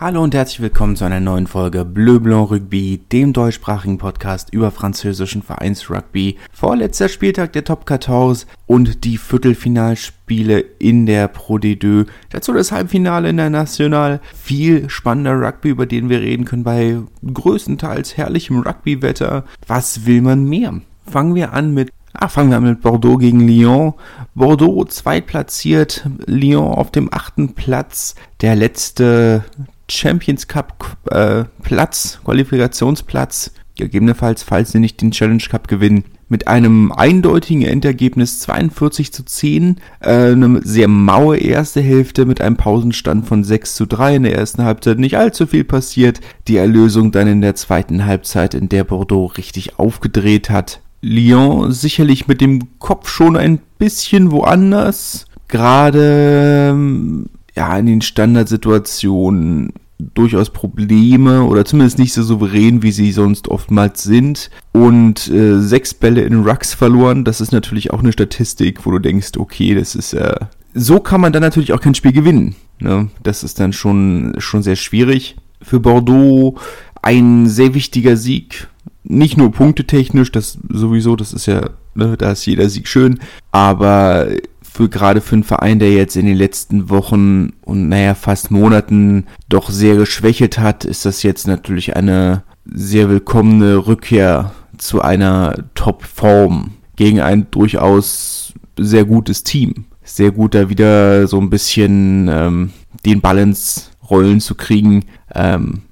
Hallo und herzlich willkommen zu einer neuen Folge Bleu Blanc Rugby, dem deutschsprachigen Podcast über französischen Vereinsrugby. Vorletzter Spieltag der Top 14 und die Viertelfinalspiele in der Pro D2. Dazu das Halbfinale in der National. Viel spannender Rugby, über den wir reden können bei größtenteils herrlichem Rugbywetter. Was will man mehr? Fangen wir an mit Ah, fangen wir an mit Bordeaux gegen Lyon. Bordeaux zweitplatziert, Lyon auf dem achten Platz. Der letzte Champions Cup äh, Platz, Qualifikationsplatz, gegebenenfalls, falls sie nicht den Challenge Cup gewinnen, mit einem eindeutigen Endergebnis 42 zu 10, äh, eine sehr maue erste Hälfte mit einem Pausenstand von 6 zu 3 in der ersten Halbzeit, nicht allzu viel passiert, die Erlösung dann in der zweiten Halbzeit, in der Bordeaux richtig aufgedreht hat. Lyon sicherlich mit dem Kopf schon ein bisschen woanders, gerade ähm, ja, in den Standardsituationen durchaus Probleme oder zumindest nicht so souverän, wie sie sonst oftmals sind. Und äh, sechs Bälle in Rucks verloren, das ist natürlich auch eine Statistik, wo du denkst, okay, das ist äh, so kann man dann natürlich auch kein Spiel gewinnen. Ne? Das ist dann schon, schon sehr schwierig. Für Bordeaux ein sehr wichtiger Sieg. Nicht nur punktetechnisch, das sowieso, das ist ja, ne, da ist jeder Sieg schön, aber für gerade für einen Verein, der jetzt in den letzten Wochen und naja fast Monaten doch sehr geschwächelt hat, ist das jetzt natürlich eine sehr willkommene Rückkehr zu einer Top-Form gegen ein durchaus sehr gutes Team. Sehr gut, da wieder so ein bisschen ähm, den Balance rollen zu kriegen. Ähm,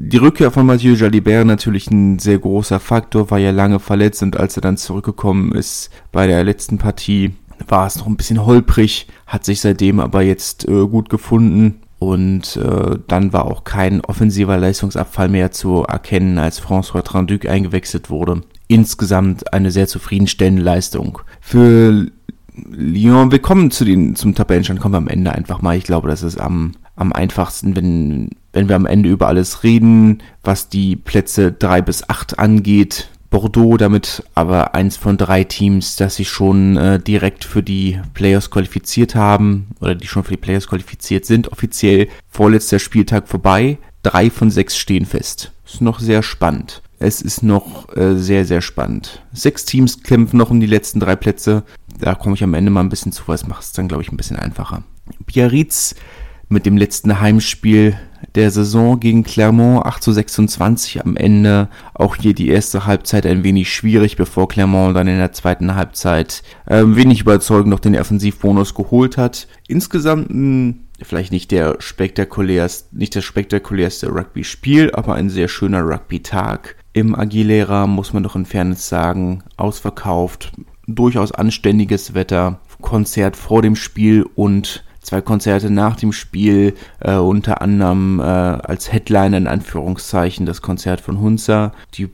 die Rückkehr von Mathieu Jalibert natürlich ein sehr großer Faktor, war ja lange verletzt und als er dann zurückgekommen ist bei der letzten Partie, war es noch ein bisschen holprig, hat sich seitdem aber jetzt äh, gut gefunden und äh, dann war auch kein offensiver Leistungsabfall mehr zu erkennen, als François Tranduc eingewechselt wurde. Insgesamt eine sehr zufriedenstellende Leistung. Für Lyon, wir kommen zu den, zum Tabellenstand, kommen wir am Ende einfach mal. Ich glaube, das ist am, am einfachsten, wenn, wenn wir am Ende über alles reden, was die Plätze drei bis acht angeht. Bordeaux damit aber eins von drei Teams, das sich schon äh, direkt für die Players qualifiziert haben oder die schon für die Players qualifiziert sind. Offiziell vorletzter Spieltag vorbei. Drei von sechs stehen fest. Ist noch sehr spannend. Es ist noch äh, sehr, sehr spannend. Sechs Teams kämpfen noch um die letzten drei Plätze. Da komme ich am Ende mal ein bisschen zu, was macht es dann, glaube ich, ein bisschen einfacher. Biarritz mit dem letzten Heimspiel der Saison gegen Clermont 8 zu 26 am Ende. Auch hier die erste Halbzeit ein wenig schwierig, bevor Clermont dann in der zweiten Halbzeit äh, wenig überzeugend noch den Offensivbonus geholt hat. Insgesamt mh, vielleicht nicht der spektakulärste, nicht das spektakulärste Rugby-Spiel, aber ein sehr schöner Rugby-Tag. Im Aguilera muss man doch in Fairness sagen, ausverkauft, durchaus anständiges Wetter, Konzert vor dem Spiel und zwei Konzerte nach dem Spiel, äh, unter anderem äh, als Headliner in Anführungszeichen das Konzert von Hunza, die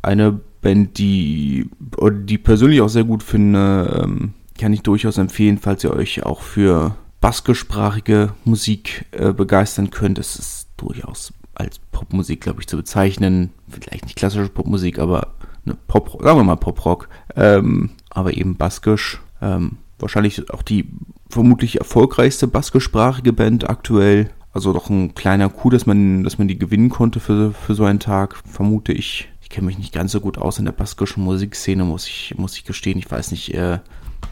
eine Band, die, die persönlich auch sehr gut finde, ähm, kann ich durchaus empfehlen, falls ihr euch auch für baskischsprachige Musik äh, begeistern könnt. Es ist durchaus als Popmusik, glaube ich, zu bezeichnen. Vielleicht nicht klassische Popmusik, aber eine Pop, sagen wir mal Poprock, ähm, aber eben baskisch. Ähm, wahrscheinlich auch die vermutlich erfolgreichste baskischsprachige Band aktuell. Also doch ein kleiner Coup, dass man, dass man die gewinnen konnte für, für so einen Tag, vermute ich. Ich kenne mich nicht ganz so gut aus in der baskischen Musikszene, muss ich, muss ich gestehen. Ich weiß nicht, äh,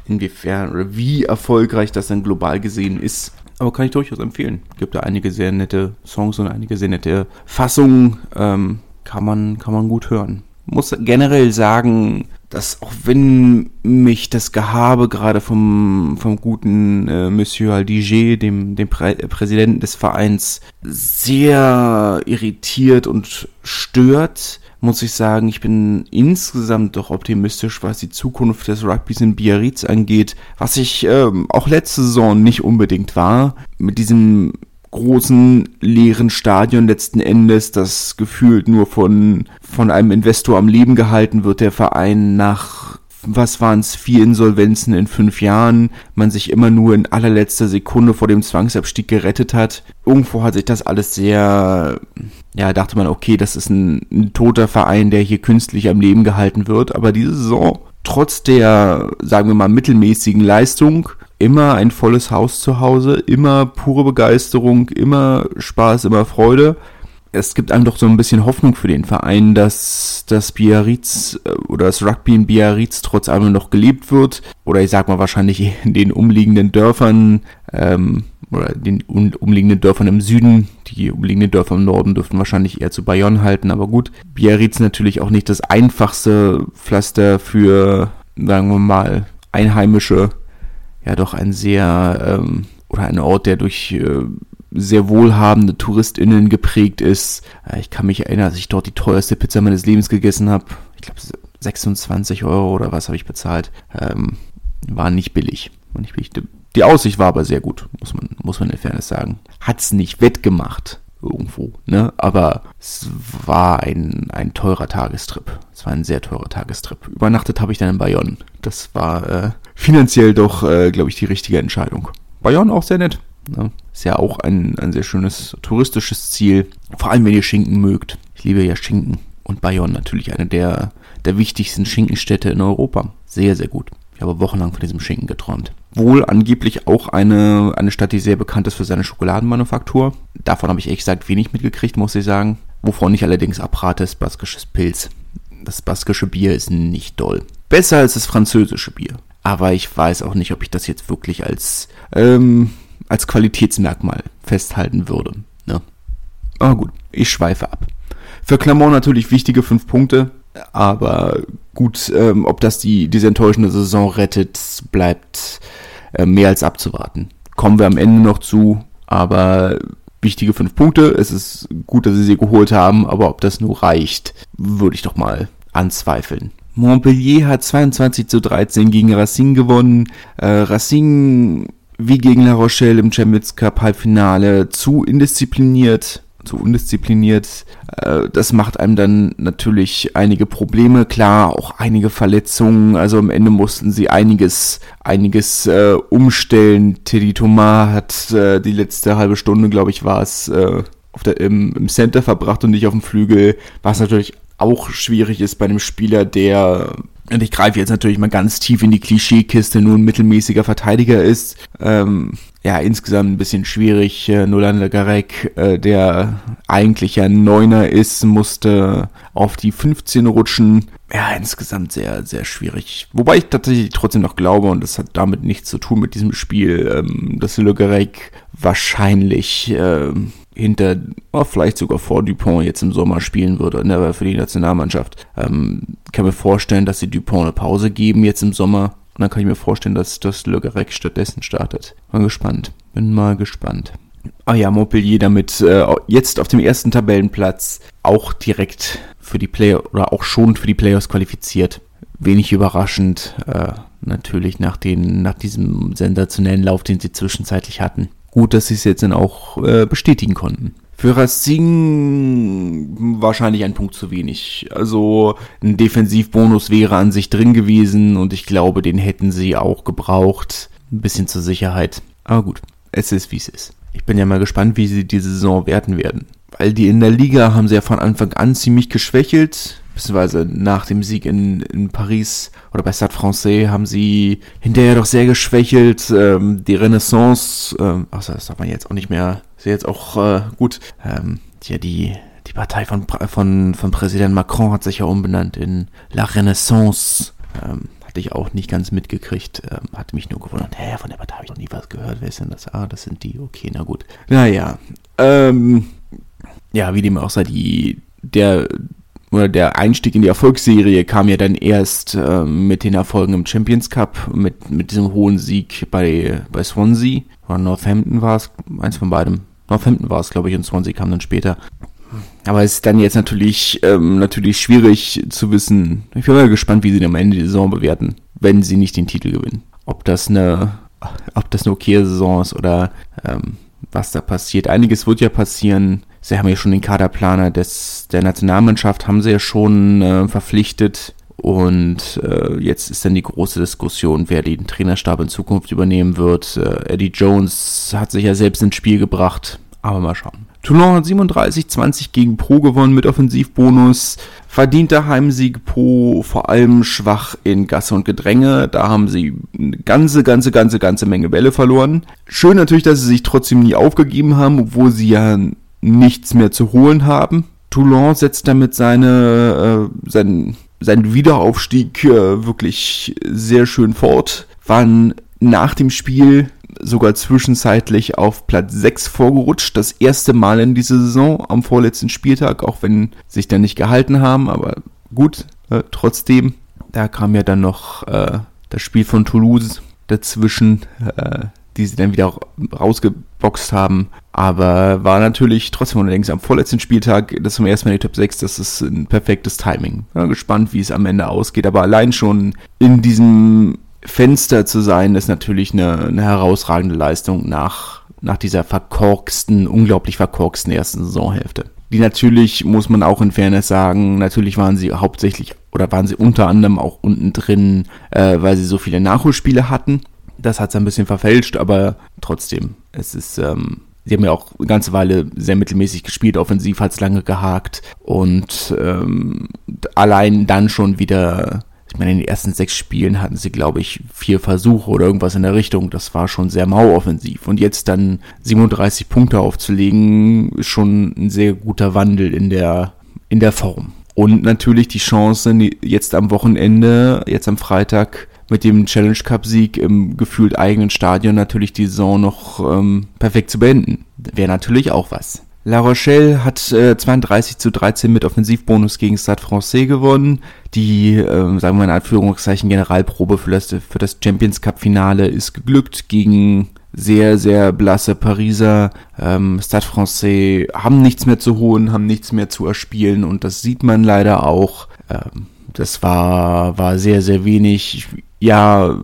inwiefern oder wie erfolgreich das dann global gesehen ist. Aber kann ich durchaus empfehlen. Gibt da einige sehr nette Songs und einige sehr nette Fassungen. Ähm, kann man, kann man gut hören. Muss generell sagen, dass auch wenn mich das Gehabe gerade vom, vom guten äh, Monsieur Aldiger, dem, dem Prä Präsidenten des Vereins, sehr irritiert und stört, muss ich sagen, ich bin insgesamt doch optimistisch, was die Zukunft des Rugbys in Biarritz angeht, was ich ähm, auch letzte Saison nicht unbedingt war. Mit diesem großen leeren Stadion letzten Endes, das gefühlt nur von, von einem Investor am Leben gehalten wird, der Verein nach was waren es, vier Insolvenzen in fünf Jahren, man sich immer nur in allerletzter Sekunde vor dem Zwangsabstieg gerettet hat. Irgendwo hat sich das alles sehr, ja, dachte man, okay, das ist ein, ein toter Verein, der hier künstlich am Leben gehalten wird, aber diese Saison trotz der, sagen wir mal, mittelmäßigen Leistung immer ein volles Haus zu Hause, immer pure Begeisterung, immer Spaß, immer Freude. Es gibt einem doch so ein bisschen Hoffnung für den Verein, dass das Biarritz äh, oder das Rugby in Biarritz trotz allem noch gelebt wird. Oder ich sag mal wahrscheinlich in den umliegenden Dörfern ähm, oder den umliegenden Dörfern im Süden. Die umliegenden Dörfer im Norden dürften wahrscheinlich eher zu Bayonne halten, aber gut. Biarritz natürlich auch nicht das einfachste Pflaster für, sagen wir mal, Einheimische ja doch ein sehr ähm, oder ein Ort, der durch äh, sehr wohlhabende TouristInnen geprägt ist. Äh, ich kann mich erinnern, dass ich dort die teuerste Pizza meines Lebens gegessen habe. Ich glaube 26 Euro oder was habe ich bezahlt. Ähm, war nicht billig. War nicht billig. Die Aussicht war aber sehr gut, muss man, muss man in Fairness sagen. Hat's nicht wettgemacht irgendwo, ne? Aber es war ein, ein teurer Tagestrip. Es war ein sehr teurer Tagestrip. Übernachtet habe ich dann in Bayonne. Das war äh, finanziell doch, äh, glaube ich, die richtige Entscheidung. Bayonne auch sehr nett. Ne? Ist ja auch ein, ein sehr schönes touristisches Ziel. Vor allem, wenn ihr Schinken mögt. Ich liebe ja Schinken. Und Bayonne natürlich eine der, der wichtigsten Schinkenstädte in Europa. Sehr, sehr gut. Ich habe wochenlang von diesem Schinken geträumt. Wohl angeblich auch eine, eine Stadt, die sehr bekannt ist für seine Schokoladenmanufaktur. Davon habe ich ehrlich gesagt wenig mitgekriegt, muss ich sagen. Wovon ich allerdings abrate, ist baskisches Pilz. Das baskische Bier ist nicht doll. Besser als das französische Bier. Aber ich weiß auch nicht, ob ich das jetzt wirklich als, ähm, als Qualitätsmerkmal festhalten würde. Ne? Aber gut, ich schweife ab. Für Clermont natürlich wichtige fünf Punkte. Aber gut, ähm, ob das die, diese enttäuschende Saison rettet, bleibt äh, mehr als abzuwarten. Kommen wir am Ende noch zu, aber wichtige fünf Punkte. Es ist gut, dass sie sie geholt haben, aber ob das nur reicht, würde ich doch mal anzweifeln. Montpellier hat 22 zu 13 gegen Racing gewonnen. Äh, Racing wie gegen La Rochelle im Champions Cup Halbfinale zu indiszipliniert zu undiszipliniert. Äh, das macht einem dann natürlich einige Probleme, klar, auch einige Verletzungen. Also am Ende mussten sie einiges, einiges äh, umstellen. Teddy Thomas hat äh, die letzte halbe Stunde, glaube ich, war es, äh, auf der, im, im Center verbracht und nicht auf dem Flügel, was natürlich auch schwierig ist bei einem Spieler, der und ich greife jetzt natürlich mal ganz tief in die Klischeekiste, nur ein mittelmäßiger Verteidiger ist. Ähm, ja, insgesamt ein bisschen schwierig. Äh, Nolander Garek, äh, der eigentlich ja Neuner ist, musste auf die 15 rutschen. Ja, insgesamt sehr, sehr schwierig. Wobei ich tatsächlich trotzdem noch glaube, und das hat damit nichts zu tun mit diesem Spiel, ähm, dass Le wahrscheinlich äh, hinter, oh, vielleicht sogar vor Dupont jetzt im Sommer spielen würde, ne, für die Nationalmannschaft. Ähm, kann mir vorstellen, dass sie Dupont eine Pause geben jetzt im Sommer. Und dann kann ich mir vorstellen, dass das Le stattdessen startet. Mal gespannt. Bin mal gespannt. Ah ja, Montpellier damit äh, jetzt auf dem ersten Tabellenplatz auch direkt für die Player oder auch schon für die Playoffs qualifiziert. Wenig überraschend, äh, natürlich nach, den, nach diesem sensationellen Lauf, den sie zwischenzeitlich hatten gut, dass sie es jetzt dann auch äh, bestätigen konnten. Für Racing wahrscheinlich ein Punkt zu wenig. Also ein Defensivbonus wäre an sich drin gewesen und ich glaube, den hätten sie auch gebraucht. Ein bisschen zur Sicherheit. Aber gut, es ist wie es ist. Ich bin ja mal gespannt, wie sie diese Saison werten werden. Weil die in der Liga haben sie ja von Anfang an ziemlich geschwächelt beziehungsweise nach dem Sieg in, in Paris oder bei Stade Francais haben sie hinterher doch sehr geschwächelt. Ähm, die Renaissance, ähm, ach, das darf man jetzt auch nicht mehr, ist jetzt auch äh, gut. Ähm, ja, die, die Partei von, von, von Präsident Macron hat sich ja umbenannt in La Renaissance. Ähm, hatte ich auch nicht ganz mitgekriegt. Ähm, hatte mich nur gewundert, hä, von der Partei habe ich noch nie was gehört. Wer ist denn das? Ah, das sind die. Okay, na gut. Naja. Ähm, ja, wie dem auch sei, die, der oder der Einstieg in die Erfolgsserie kam ja dann erst äh, mit den Erfolgen im Champions Cup, mit, mit diesem hohen Sieg bei, bei Swansea. Oder Northampton war es, eins von beidem. Northampton war es, glaube ich, und Swansea kam dann später. Aber es ist dann jetzt natürlich, ähm, natürlich schwierig zu wissen. Ich bin mal gespannt, wie sie am Ende die Saison bewerten, wenn sie nicht den Titel gewinnen. Ob das eine, ob das eine okaye Saison ist oder ähm, was da passiert. Einiges wird ja passieren sie haben ja schon den Kaderplaner des, der Nationalmannschaft, haben sie ja schon äh, verpflichtet. Und äh, jetzt ist dann die große Diskussion, wer den Trainerstab in Zukunft übernehmen wird. Äh, Eddie Jones hat sich ja selbst ins Spiel gebracht, Aber mal schauen. Toulon hat 37-20 gegen Pro gewonnen mit Offensivbonus. Verdienter Heimsieg Pro, vor allem schwach in Gasse und Gedränge. Da haben sie eine ganze, ganze, ganze, ganze Menge Bälle verloren. Schön natürlich, dass sie sich trotzdem nie aufgegeben haben, obwohl sie ja nichts mehr zu holen haben. Toulon setzt damit seine, äh, seinen, seinen Wiederaufstieg äh, wirklich sehr schön fort. Waren nach dem Spiel sogar zwischenzeitlich auf Platz 6 vorgerutscht. Das erste Mal in dieser Saison am vorletzten Spieltag, auch wenn sich da nicht gehalten haben, aber gut, äh, trotzdem. Da kam ja dann noch äh, das Spiel von Toulouse dazwischen, äh, die sie dann wieder rausgeboxt haben. Aber war natürlich trotzdem allerdings am vorletzten Spieltag, das zum ersten Mal in die Top 6, das ist ein perfektes Timing. Ja, gespannt, wie es am Ende ausgeht. Aber allein schon in diesem Fenster zu sein, ist natürlich eine, eine herausragende Leistung nach, nach dieser verkorksten, unglaublich verkorksten ersten Saisonhälfte. Die natürlich, muss man auch in Fairness sagen, natürlich waren sie hauptsächlich oder waren sie unter anderem auch unten drin, äh, weil sie so viele Nachholspiele hatten. Das hat es ein bisschen verfälscht, aber trotzdem, es ist, ähm, sie haben ja auch eine ganze Weile sehr mittelmäßig gespielt, offensiv hat es lange gehakt und ähm, allein dann schon wieder ich meine, in den ersten sechs Spielen hatten sie, glaube ich, vier Versuche oder irgendwas in der Richtung. Das war schon sehr mau offensiv. Und jetzt dann 37 Punkte aufzulegen, ist schon ein sehr guter Wandel in der, in der Form. Und natürlich die Chance, jetzt am Wochenende, jetzt am Freitag, mit dem Challenge Cup Sieg im gefühlt eigenen Stadion natürlich die Saison noch ähm, perfekt zu beenden. Wäre natürlich auch was. La Rochelle hat äh, 32 zu 13 mit Offensivbonus gegen Stade Francais gewonnen. Die, äh, sagen wir in Anführungszeichen, Generalprobe für das, für das Champions Cup Finale ist geglückt gegen sehr, sehr blasse Pariser. Ähm, Stade Francais haben nichts mehr zu holen, haben nichts mehr zu erspielen und das sieht man leider auch. Ähm, das war, war sehr, sehr wenig. Ja,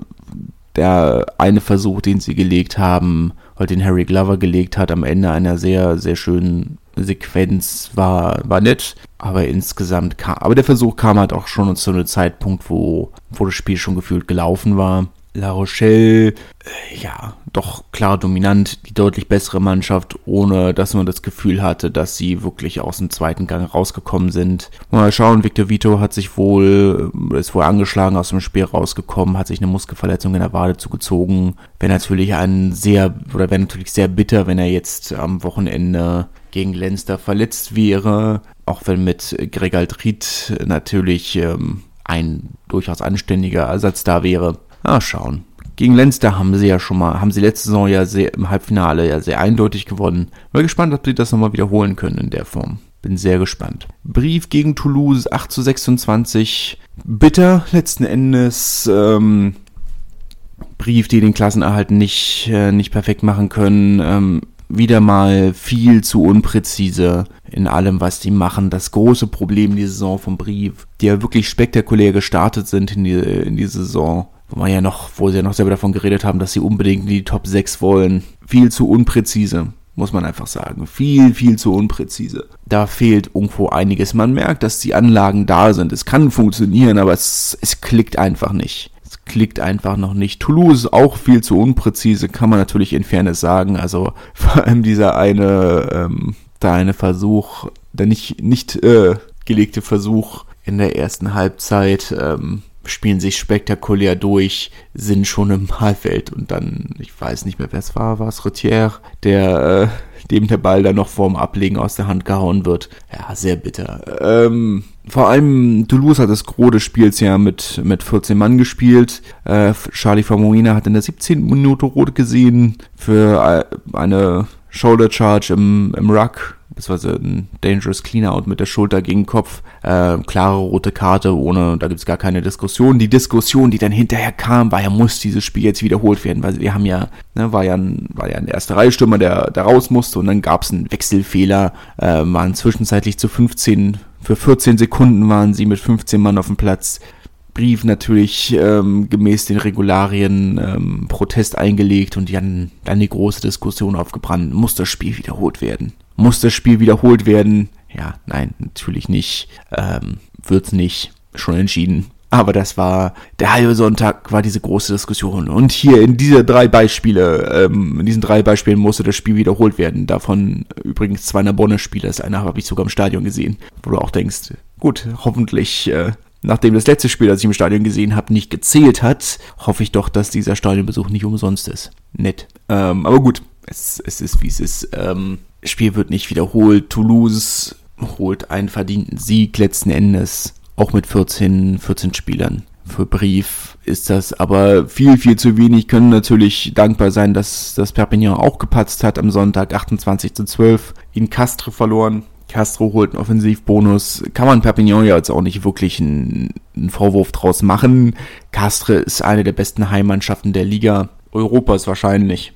der eine Versuch, den sie gelegt haben, halt den Harry Glover gelegt hat, am Ende einer sehr, sehr schönen Sequenz war, war nett, aber insgesamt kam, aber der Versuch kam halt auch schon zu einem Zeitpunkt, wo, wo das Spiel schon gefühlt gelaufen war. La Rochelle, äh, ja, doch klar dominant, die deutlich bessere Mannschaft, ohne dass man das Gefühl hatte, dass sie wirklich aus dem zweiten Gang rausgekommen sind. Mal schauen, Victor Vito hat sich wohl, äh, ist wohl angeschlagen aus dem Spiel rausgekommen, hat sich eine Muskelverletzung in der Wade zugezogen. Wäre natürlich ein sehr, oder wäre natürlich sehr bitter, wenn er jetzt am Wochenende gegen Lenster verletzt wäre, auch wenn mit Greg Altrit natürlich ähm, ein durchaus anständiger Ersatz da wäre. Ah, schauen. Gegen Leinster haben sie ja schon mal, haben sie letzte Saison ja sehr, im Halbfinale ja sehr eindeutig gewonnen. Bin gespannt, ob sie das nochmal wiederholen können in der Form. Bin sehr gespannt. Brief gegen Toulouse 8 zu 26. Bitter letzten Endes. Ähm, Brief, die den Klassenerhalt nicht, äh, nicht perfekt machen können. Ähm, wieder mal viel zu unpräzise in allem, was die machen. Das große Problem die Saison vom Brief, die ja wirklich spektakulär gestartet sind in die, in die Saison wo man ja noch, wo sie ja noch selber davon geredet haben, dass sie unbedingt in die Top 6 wollen. Viel zu unpräzise, muss man einfach sagen. Viel, viel zu unpräzise. Da fehlt irgendwo einiges. Man merkt, dass die Anlagen da sind. Es kann funktionieren, aber es, es klickt einfach nicht. Es klickt einfach noch nicht. Toulouse auch viel zu unpräzise, kann man natürlich in Fairness sagen. Also vor allem dieser eine, ähm, da eine Versuch, der nicht, nicht äh, gelegte Versuch in der ersten Halbzeit, ähm, spielen sich spektakulär durch, sind schon im Halbfeld und dann, ich weiß nicht mehr, wer es war, war es Routier, der, äh, dem der Ball dann noch vorm Ablegen aus der Hand gehauen wird. Ja, sehr bitter. Ähm, vor allem Toulouse hat das Gros des Spiels ja mit, mit 14 Mann gespielt. Äh, Charlie Famoina hat in der 17. Minute rot gesehen für äh, eine Shoulder Charge im, im Ruck beziehungsweise ein Dangerous Cleanout mit der Schulter gegen Kopf, äh, klare rote Karte, ohne, da gibt's gar keine Diskussion. Die Diskussion, die dann hinterher kam, war ja, muss dieses Spiel jetzt wiederholt werden, weil wir haben ja, ne, war ja ein, war ja ein erster Reihe-Stürmer, der, der raus musste und dann gab's einen Wechselfehler, äh, waren zwischenzeitlich zu 15, für 14 Sekunden waren sie mit 15 Mann auf dem Platz. Brief natürlich ähm, gemäß den Regularien ähm, Protest eingelegt und haben dann die große Diskussion aufgebrannt, muss das Spiel wiederholt werden? Muss das Spiel wiederholt werden? Ja, nein, natürlich nicht. Ähm, wird's nicht. Schon entschieden. Aber das war, der halbe Sonntag war diese große Diskussion. Und hier in diese drei Beispiele, ähm, in diesen drei Beispielen musste das Spiel wiederholt werden. Davon übrigens zwei Nabonne-Spiele. Das eine habe ich sogar im Stadion gesehen. Wo du auch denkst, gut, hoffentlich, äh, nachdem das letzte Spiel, das ich im Stadion gesehen habe, nicht gezählt hat, hoffe ich doch, dass dieser Stadionbesuch nicht umsonst ist. Nett. Ähm, aber gut, es, es ist wie es ist. Ähm, Spiel wird nicht wiederholt. Toulouse holt einen verdienten Sieg letzten Endes auch mit 14, 14 Spielern. Für Brief ist das aber viel, viel zu wenig. Können natürlich dankbar sein, dass das Perpignan auch gepatzt hat am Sonntag 28 zu 12. In Castre verloren. Castro holt einen Offensivbonus. Kann man Perpignan ja jetzt auch nicht wirklich einen, einen Vorwurf draus machen. Castre ist eine der besten Heimmannschaften der Liga. Europas wahrscheinlich.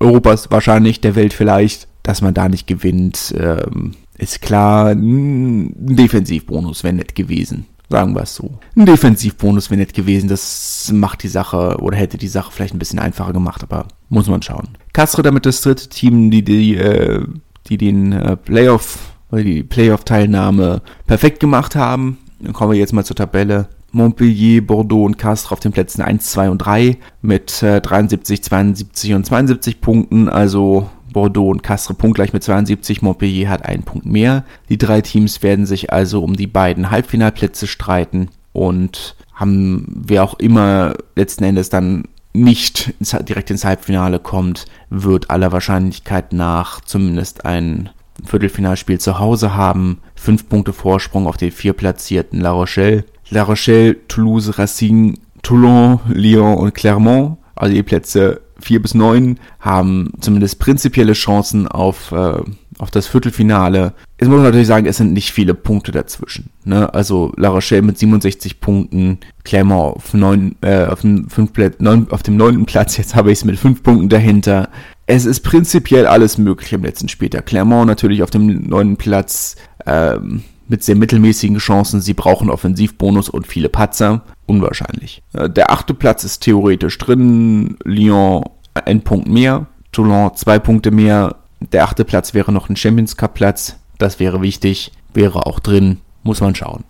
Europas wahrscheinlich, der Welt vielleicht. Dass man da nicht gewinnt, ähm, ist klar, ein Defensivbonus wäre nett gewesen. Sagen wir es so. Ein Defensivbonus wäre nett gewesen. Das macht die Sache oder hätte die Sache vielleicht ein bisschen einfacher gemacht, aber muss man schauen. Castre damit das dritte Team, die, die, äh, die den äh, Playoff die Playoff-Teilnahme perfekt gemacht haben. Dann kommen wir jetzt mal zur Tabelle. Montpellier, Bordeaux und Castres auf den Plätzen 1, 2 und 3 mit äh, 73, 72 und 72 Punkten. Also Bordeaux und Castres punktgleich mit 72, Montpellier hat einen Punkt mehr. Die drei Teams werden sich also um die beiden Halbfinalplätze streiten und haben, wer auch immer letzten Endes dann nicht direkt ins Halbfinale kommt, wird aller Wahrscheinlichkeit nach zumindest ein Viertelfinalspiel zu Hause haben. Fünf Punkte Vorsprung auf den vierplatzierten La Rochelle. La Rochelle, Toulouse, Racine, Toulon, Lyon und Clermont, also die Plätze 4 bis 9 haben zumindest prinzipielle Chancen auf, äh, auf das Viertelfinale. Jetzt muss man natürlich sagen, es sind nicht viele Punkte dazwischen. Ne? Also La Rochelle mit 67 Punkten, Clermont auf, 9, äh, auf, dem, 5 Plätz, 9, auf dem 9. Platz, jetzt habe ich es mit 5 Punkten dahinter. Es ist prinzipiell alles möglich am letzten Spieltag. Clermont natürlich auf dem 9. Platz, ähm, mit sehr mittelmäßigen Chancen. Sie brauchen Offensivbonus und viele Patzer. Unwahrscheinlich. Äh, der achte Platz ist theoretisch drin. Lyon ein Punkt mehr. Toulon zwei Punkte mehr. Der achte Platz wäre noch ein Champions Cup Platz. Das wäre wichtig. Wäre auch drin. Muss man schauen.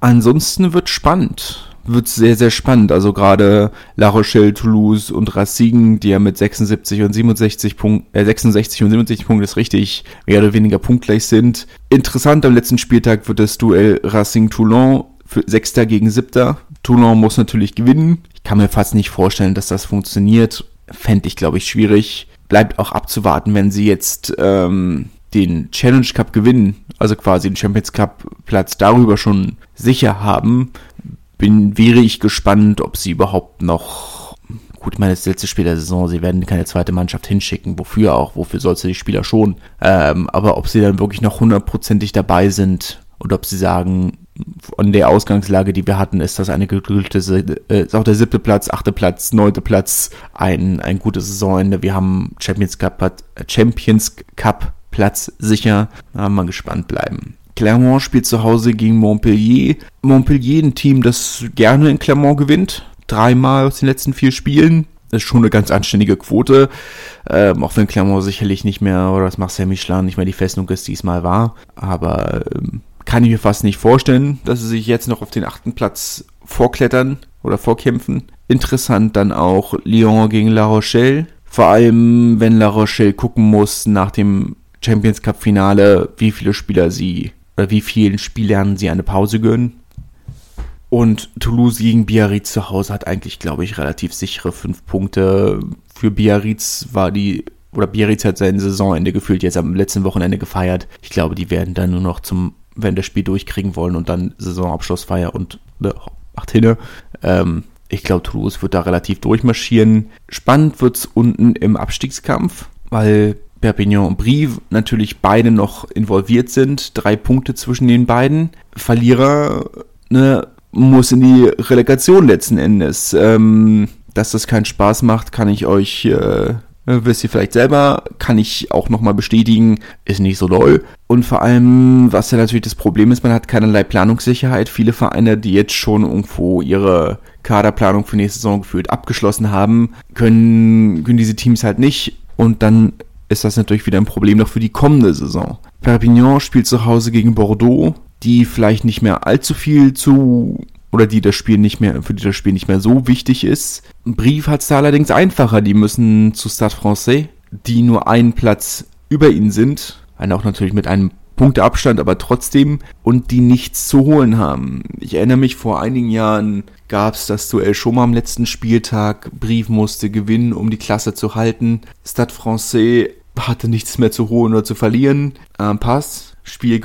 Ansonsten wird spannend wird sehr, sehr spannend. Also gerade La Rochelle, Toulouse und Racing, die ja mit 76 und 67 Punkten, äh, 66 und 77 Punkten ist richtig mehr oder weniger punktgleich sind. Interessant, am letzten Spieltag wird das Duell Racing-Toulon für Sechster gegen Siebter. Toulon muss natürlich gewinnen. Ich kann mir fast nicht vorstellen, dass das funktioniert. Fände ich, glaube ich, schwierig. Bleibt auch abzuwarten, wenn sie jetzt ähm, den Challenge Cup gewinnen, also quasi den Champions Cup Platz darüber schon sicher haben, bin, wäre ich gespannt, ob sie überhaupt noch, gut, ich meine, das letzte Spiel der Saison, sie werden keine zweite Mannschaft hinschicken, wofür auch, wofür sollst du die Spieler schon, ähm, aber ob sie dann wirklich noch hundertprozentig dabei sind oder ob sie sagen, von der Ausgangslage, die wir hatten, ist das eine gedrückte, äh, ist auch der siebte Platz, achte Platz, neunte Platz, ein, ein gutes Saisonende. Wir haben Champions Cup, Champions Cup Platz sicher. Da mal gespannt bleiben. Clermont spielt zu Hause gegen Montpellier. Montpellier ein Team, das gerne in Clermont gewinnt. Dreimal aus den letzten vier Spielen. Das ist schon eine ganz anständige Quote. Ähm, auch wenn Clermont sicherlich nicht mehr, oder das Marcel Michelin nicht mehr die Festung ist, die es war. Aber ähm, kann ich mir fast nicht vorstellen, dass sie sich jetzt noch auf den achten Platz vorklettern oder vorkämpfen. Interessant dann auch Lyon gegen La Rochelle. Vor allem, wenn La Rochelle gucken muss nach dem Champions Cup Finale, wie viele Spieler sie oder wie vielen Spielern sie eine Pause gönnen. Und Toulouse gegen Biarritz zu Hause hat eigentlich, glaube ich, relativ sichere fünf Punkte. Für Biarritz war die, oder Biarritz hat sein Saisonende gefühlt jetzt am letzten Wochenende gefeiert. Ich glaube, die werden dann nur noch zum, wenn das Spiel durchkriegen wollen und dann Saisonabschlussfeier und ne, macht hinne. Ähm, ich glaube, Toulouse wird da relativ durchmarschieren. Spannend wird es unten im Abstiegskampf, weil Perpignan und Brive natürlich beide noch involviert sind. Drei Punkte zwischen den beiden. Verlierer ne, muss in die Relegation letzten Endes. Ähm, dass das keinen Spaß macht, kann ich euch, äh, wisst ihr vielleicht selber, kann ich auch nochmal bestätigen, ist nicht so doll. Und vor allem, was ja natürlich das Problem ist, man hat keinerlei Planungssicherheit. Viele Vereine, die jetzt schon irgendwo ihre Kaderplanung für nächste Saison gefühlt abgeschlossen haben, können, können diese Teams halt nicht. Und dann ist das natürlich wieder ein Problem noch für die kommende Saison. Perpignan spielt zu Hause gegen Bordeaux, die vielleicht nicht mehr allzu viel zu oder die das Spiel nicht mehr, für die das Spiel nicht mehr so wichtig ist. Brief hat es da allerdings einfacher. Die müssen zu Stade Francais, die nur einen Platz über ihnen sind. Einen auch natürlich mit einem Punkteabstand, aber trotzdem und die nichts zu holen haben. Ich erinnere mich, vor einigen Jahren gab es das Duell schon mal am letzten Spieltag. Brief musste gewinnen, um die Klasse zu halten. Stade Francais hatte nichts mehr zu holen oder zu verlieren. Äh, Pass, Spiel,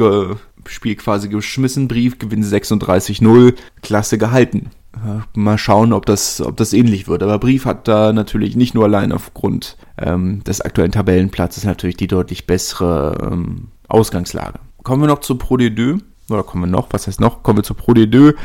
Spiel quasi geschmissen, Brief, Gewinn 36-0, Klasse gehalten. Mal schauen, ob das, ob das ähnlich wird. Aber Brief hat da natürlich nicht nur allein aufgrund ähm, des aktuellen Tabellenplatzes natürlich die deutlich bessere ähm, Ausgangslage. Kommen wir noch zu Pro D2. Oder kommen wir noch? Was heißt noch? Kommen wir zu Pro D2.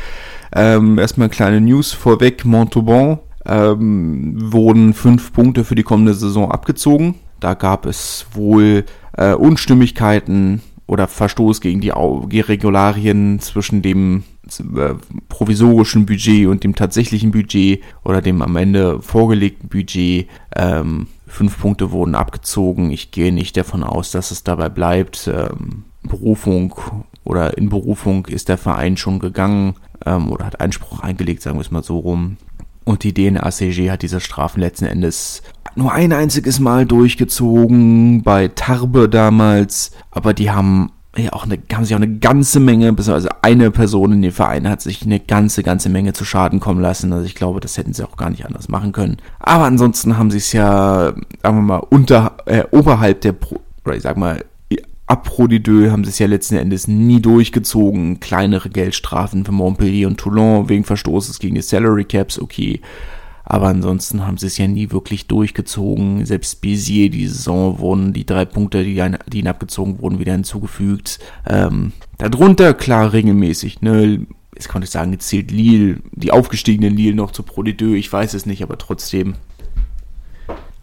Ähm, erstmal kleine News vorweg. Montauban ähm, wurden fünf Punkte für die kommende Saison abgezogen. Da gab es wohl äh, Unstimmigkeiten oder Verstoß gegen die Regularien zwischen dem äh, provisorischen Budget und dem tatsächlichen Budget oder dem am Ende vorgelegten Budget. Ähm, fünf Punkte wurden abgezogen. Ich gehe nicht davon aus, dass es dabei bleibt. Ähm, Berufung oder in Berufung ist der Verein schon gegangen ähm, oder hat Einspruch eingelegt, sagen wir es mal so rum. Und die DNACG hat diese Strafen letzten Endes nur ein einziges Mal durchgezogen bei Tarbe damals, aber die haben ja auch eine, haben sich auch eine ganze Menge, also eine Person in dem Verein hat sich eine ganze, ganze Menge zu Schaden kommen lassen. Also ich glaube, das hätten sie auch gar nicht anders machen können. Aber ansonsten haben sie es ja, sagen wir mal, unter, äh, oberhalb der, Pro, oder ich sag mal, Pro haben sie es ja letzten Endes nie durchgezogen. Kleinere Geldstrafen für Montpellier und Toulon wegen Verstoßes gegen die Salary Caps, okay. Aber ansonsten haben sie es ja nie wirklich durchgezogen. Selbst Bézier die Saison wurden die drei Punkte, die, die ihnen abgezogen wurden, wieder hinzugefügt. Ähm, darunter klar regelmäßig, ne? Jetzt konnte ich sagen, jetzt zählt Lille, die aufgestiegene Lille noch zu Pro ich weiß es nicht, aber trotzdem.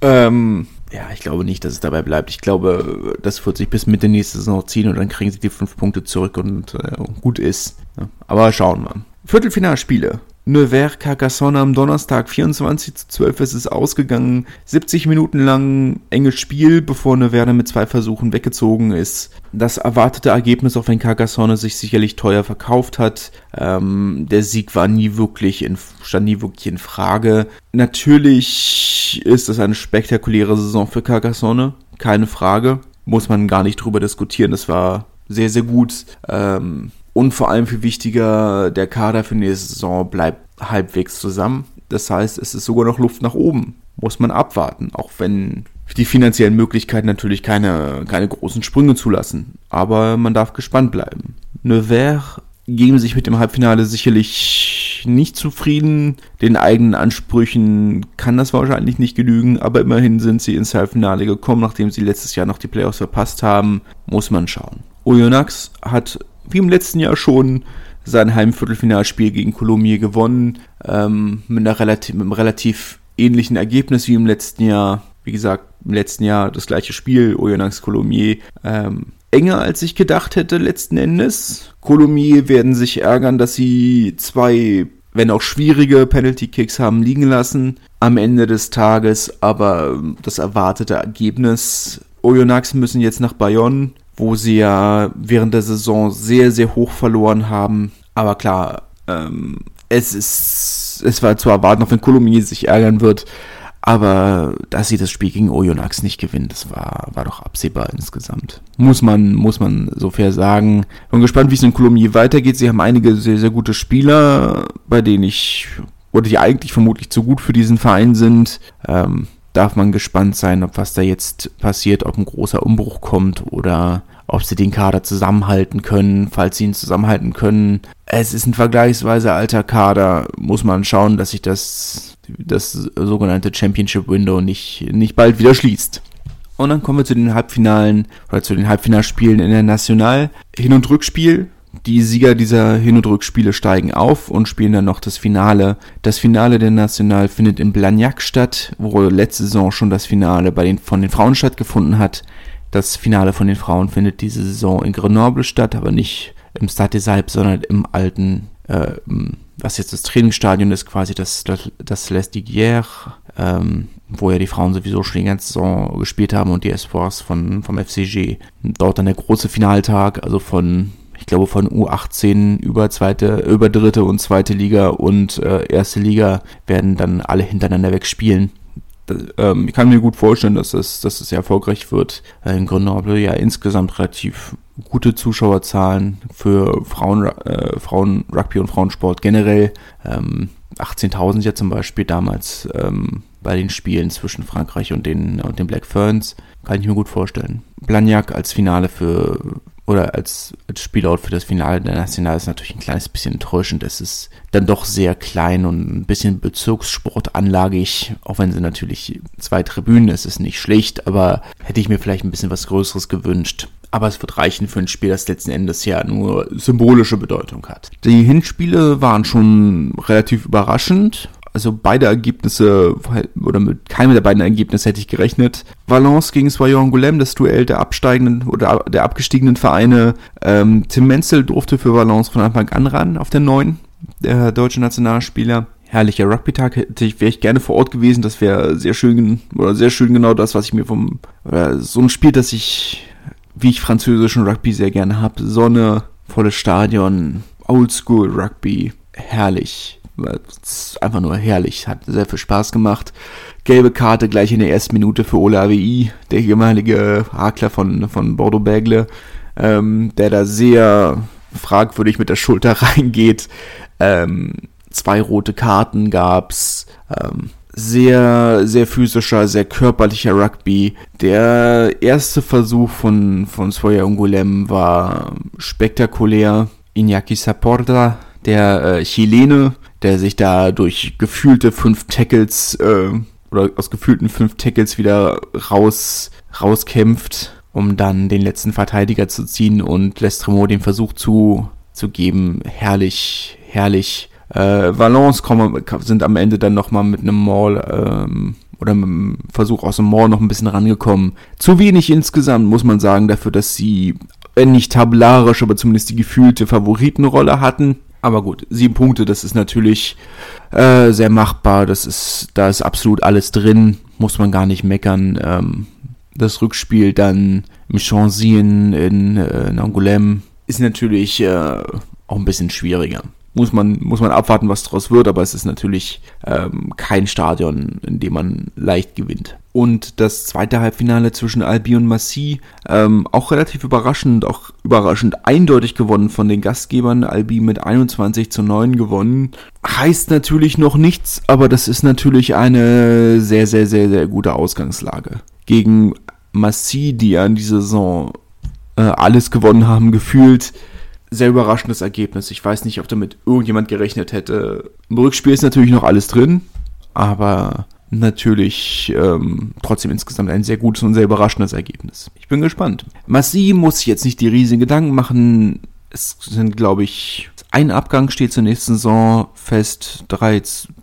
Ähm, ja, ich glaube nicht, dass es dabei bleibt. Ich glaube, das wird sich bis Mitte nächste Saison ziehen und dann kriegen sie die fünf Punkte zurück und äh, gut ist. Ja, aber schauen wir. Viertelfinalspiele. Nevers Carcassonne am Donnerstag 24 zu 12 ist es ausgegangen. 70 Minuten lang enges Spiel, bevor Nevers mit zwei Versuchen weggezogen ist. Das erwartete Ergebnis, auch wenn Carcassonne sich sicherlich teuer verkauft hat. Ähm, der Sieg war nie wirklich in, stand nie wirklich in Frage. Natürlich ist es eine spektakuläre Saison für Carcassonne. Keine Frage. Muss man gar nicht drüber diskutieren. Das war sehr, sehr gut. Ähm, und vor allem viel wichtiger, der Kader für nächste Saison bleibt halbwegs zusammen. Das heißt, es ist sogar noch Luft nach oben. Muss man abwarten, auch wenn die finanziellen Möglichkeiten natürlich keine, keine großen Sprünge zulassen. Aber man darf gespannt bleiben. Nevers geben sich mit dem Halbfinale sicherlich nicht zufrieden. Den eigenen Ansprüchen kann das wahrscheinlich nicht genügen, aber immerhin sind sie ins Halbfinale gekommen, nachdem sie letztes Jahr noch die Playoffs verpasst haben. Muss man schauen. Oyonnax hat wie im letzten Jahr schon sein Heimviertelfinalspiel gegen Colomiers gewonnen, ähm, mit, einer relativ, mit einem relativ ähnlichen Ergebnis wie im letzten Jahr. Wie gesagt, im letzten Jahr das gleiche Spiel, Oyonnax Colomiers. Ähm, enger als ich gedacht hätte letzten Endes. Colomiers werden sich ärgern, dass sie zwei, wenn auch schwierige Penalty Kicks haben liegen lassen am Ende des Tages, aber das erwartete Ergebnis. Oyonnax müssen jetzt nach Bayonne wo sie ja während der Saison sehr, sehr hoch verloren haben. Aber klar, ähm, es ist, es war zu erwarten, auch wenn Kolomini sich ärgern wird. Aber dass sie das Spiel gegen Oyonnax nicht gewinnen, das war, war doch absehbar insgesamt. Muss man, muss man so fair sagen. Bin gespannt, wie es in Colomiers weitergeht. Sie haben einige sehr, sehr gute Spieler, bei denen ich, oder die eigentlich vermutlich zu gut für diesen Verein sind. Ähm, darf man gespannt sein, ob was da jetzt passiert, ob ein großer Umbruch kommt oder ob sie den Kader zusammenhalten können, falls sie ihn zusammenhalten können. Es ist ein vergleichsweise alter Kader, muss man schauen, dass sich das, das sogenannte Championship Window nicht, nicht bald wieder schließt. Und dann kommen wir zu den Halbfinalen oder zu den Halbfinalspielen in der National. Hin- und Rückspiel die Sieger dieser Hin- und Rückspiele steigen auf und spielen dann noch das Finale. Das Finale der National findet in Blagnac statt, wo letzte Saison schon das Finale bei den, von den Frauen stattgefunden hat. Das Finale von den Frauen findet diese Saison in Grenoble statt, aber nicht im Stade des Alpes, sondern im alten, äh, was jetzt das Trainingsstadion ist, quasi das, das, das Les ähm, wo ja die Frauen sowieso schon die ganze Saison gespielt haben und die Espoirs von, vom FCG. Dort dann der große Finaltag, also von ich glaube von U18 über zweite, über dritte und zweite Liga und äh, erste Liga werden dann alle hintereinander weg spielen. Ähm, ich kann mir gut vorstellen, dass es, dass es erfolgreich wird. Äh, in Grenoble ja insgesamt relativ gute Zuschauerzahlen für Frauen, äh, Frauen Rugby und Frauensport generell. Ähm, 18.000 ja zum Beispiel damals ähm, bei den Spielen zwischen Frankreich und den, und den Black Ferns. Kann ich mir gut vorstellen. Blagnac als Finale für oder als, als Spielort für das Finale der National ist natürlich ein kleines bisschen enttäuschend. Es ist dann doch sehr klein und ein bisschen Bezirkssportanlagig, auch wenn sie natürlich zwei Tribünen, es ist nicht schlecht, aber hätte ich mir vielleicht ein bisschen was Größeres gewünscht. Aber es wird reichen für ein Spiel, das letzten Endes ja nur symbolische Bedeutung hat. Die Hinspiele waren schon relativ überraschend also beide Ergebnisse, oder mit keinem der beiden Ergebnisse hätte ich gerechnet. Valence gegen Soyon Angoulême, das Duell der absteigenden oder der abgestiegenen Vereine. Ähm, Tim Menzel durfte für Valence von Anfang an ran auf der neuen, der deutsche Nationalspieler. Herrlicher Rugby-Tag, hätte ich, wäre ich gerne vor Ort gewesen, das wäre sehr schön, oder sehr schön genau das, was ich mir vom, oder so ein Spiel, das ich, wie ich französischen Rugby sehr gerne habe. Sonne, volles Stadion, Oldschool Rugby, herrlich einfach nur herrlich, hat sehr viel Spaß gemacht. Gelbe Karte gleich in der ersten Minute für Ola AWI, der ehemalige Hakler von, von Bordeaux-Bergle, ähm, der da sehr fragwürdig mit der Schulter reingeht. Ähm, zwei rote Karten gab's. Ähm, sehr, sehr physischer, sehr körperlicher Rugby. Der erste Versuch von, von Soya Ungulem war spektakulär. Iñaki Saporta, der äh, Chilene, der sich da durch gefühlte fünf Tackles äh, oder aus gefühlten fünf Tackles wieder raus rauskämpft, um dann den letzten Verteidiger zu ziehen und Lestremo den Versuch zu, zu geben. Herrlich, herrlich. Äh, Valence kommen, sind am Ende dann nochmal mit einem Maul ähm, oder mit einem Versuch aus dem Maul noch ein bisschen rangekommen. Zu wenig insgesamt, muss man sagen, dafür, dass sie, wenn nicht tabellarisch, aber zumindest die gefühlte Favoritenrolle hatten. Aber gut, sieben Punkte, das ist natürlich äh, sehr machbar. Das ist, da ist absolut alles drin, muss man gar nicht meckern. Ähm, das Rückspiel dann im Chanzy in, in, äh, in Angoulême ist natürlich äh, auch ein bisschen schwieriger muss man, muss man abwarten, was daraus wird, aber es ist natürlich ähm, kein Stadion, in dem man leicht gewinnt. Und das zweite Halbfinale zwischen Albi und Massy, ähm, auch relativ überraschend, auch überraschend eindeutig gewonnen von den Gastgebern. Albi mit 21 zu 9 gewonnen. Heißt natürlich noch nichts, aber das ist natürlich eine sehr, sehr, sehr, sehr gute Ausgangslage. Gegen Massy, die ja in dieser Saison äh, alles gewonnen haben, gefühlt sehr überraschendes Ergebnis. Ich weiß nicht, ob damit irgendjemand gerechnet hätte. Im Rückspiel ist natürlich noch alles drin, aber natürlich ähm, trotzdem insgesamt ein sehr gutes und sehr überraschendes Ergebnis. Ich bin gespannt. Massi muss sich jetzt nicht die riesigen Gedanken machen. Es sind, glaube ich, ein Abgang steht zur nächsten Saison fest, drei,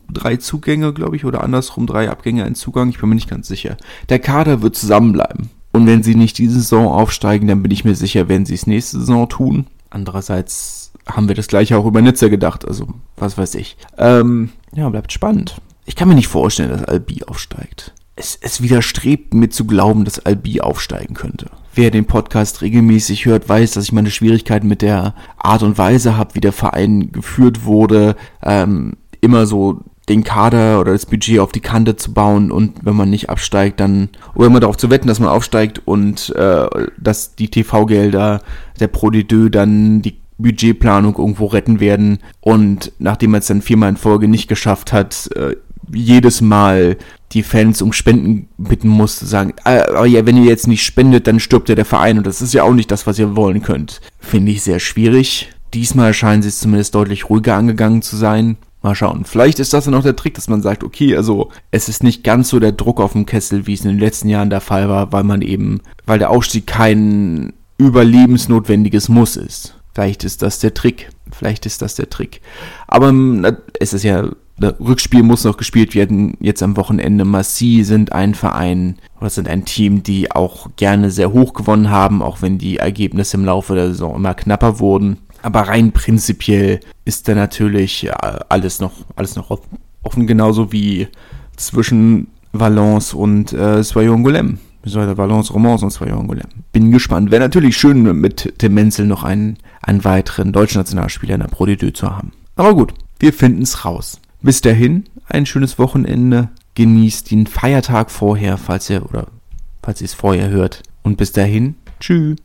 drei Zugänge, glaube ich, oder andersrum, drei Abgänge, ein Zugang, ich bin mir nicht ganz sicher. Der Kader wird zusammenbleiben. Und wenn sie nicht diese Saison aufsteigen, dann bin ich mir sicher, werden sie es nächste Saison tun. Andererseits haben wir das gleiche auch über Nizza gedacht, also was weiß ich. Ähm, ja, bleibt spannend. Ich kann mir nicht vorstellen, dass Albi aufsteigt. Es, es widerstrebt mir zu glauben, dass Albi aufsteigen könnte. Wer den Podcast regelmäßig hört, weiß, dass ich meine Schwierigkeiten mit der Art und Weise habe, wie der Verein geführt wurde. Ähm, immer so den Kader oder das Budget auf die Kante zu bauen und wenn man nicht absteigt, dann oder immer darauf zu wetten, dass man aufsteigt und äh, dass die TV-Gelder der Pro D2 dann die Budgetplanung irgendwo retten werden und nachdem man es dann viermal in Folge nicht geschafft hat, äh, jedes Mal die Fans um Spenden bitten muss, sagen, ah, aber ja, wenn ihr jetzt nicht spendet, dann stirbt ja der Verein und das ist ja auch nicht das, was ihr wollen könnt. Finde ich sehr schwierig. Diesmal scheinen sie es zumindest deutlich ruhiger angegangen zu sein. Mal schauen. Vielleicht ist das dann auch der Trick, dass man sagt, okay, also es ist nicht ganz so der Druck auf dem Kessel, wie es in den letzten Jahren der Fall war, weil man eben, weil der Aufstieg kein überlebensnotwendiges Muss ist. Vielleicht ist das der Trick. Vielleicht ist das der Trick. Aber es ist ja, Rückspiel muss noch gespielt werden. Jetzt am Wochenende. Massi sind ein Verein oder sind ein Team, die auch gerne sehr hoch gewonnen haben, auch wenn die Ergebnisse im Laufe der Saison immer knapper wurden. Aber rein prinzipiell ist da natürlich alles noch, alles noch offen, genauso wie zwischen Valence und äh, Soyongolem. beziehungsweise Valence Romans und gelernt. Bin gespannt. Wäre natürlich schön, mit Tim Menzel noch einen, einen weiteren deutschen Nationalspieler in der Pro D2 zu haben. Aber gut, wir finden es raus. Bis dahin, ein schönes Wochenende. Genießt den Feiertag vorher, falls ihr oder falls ihr es vorher hört. Und bis dahin, tschüss.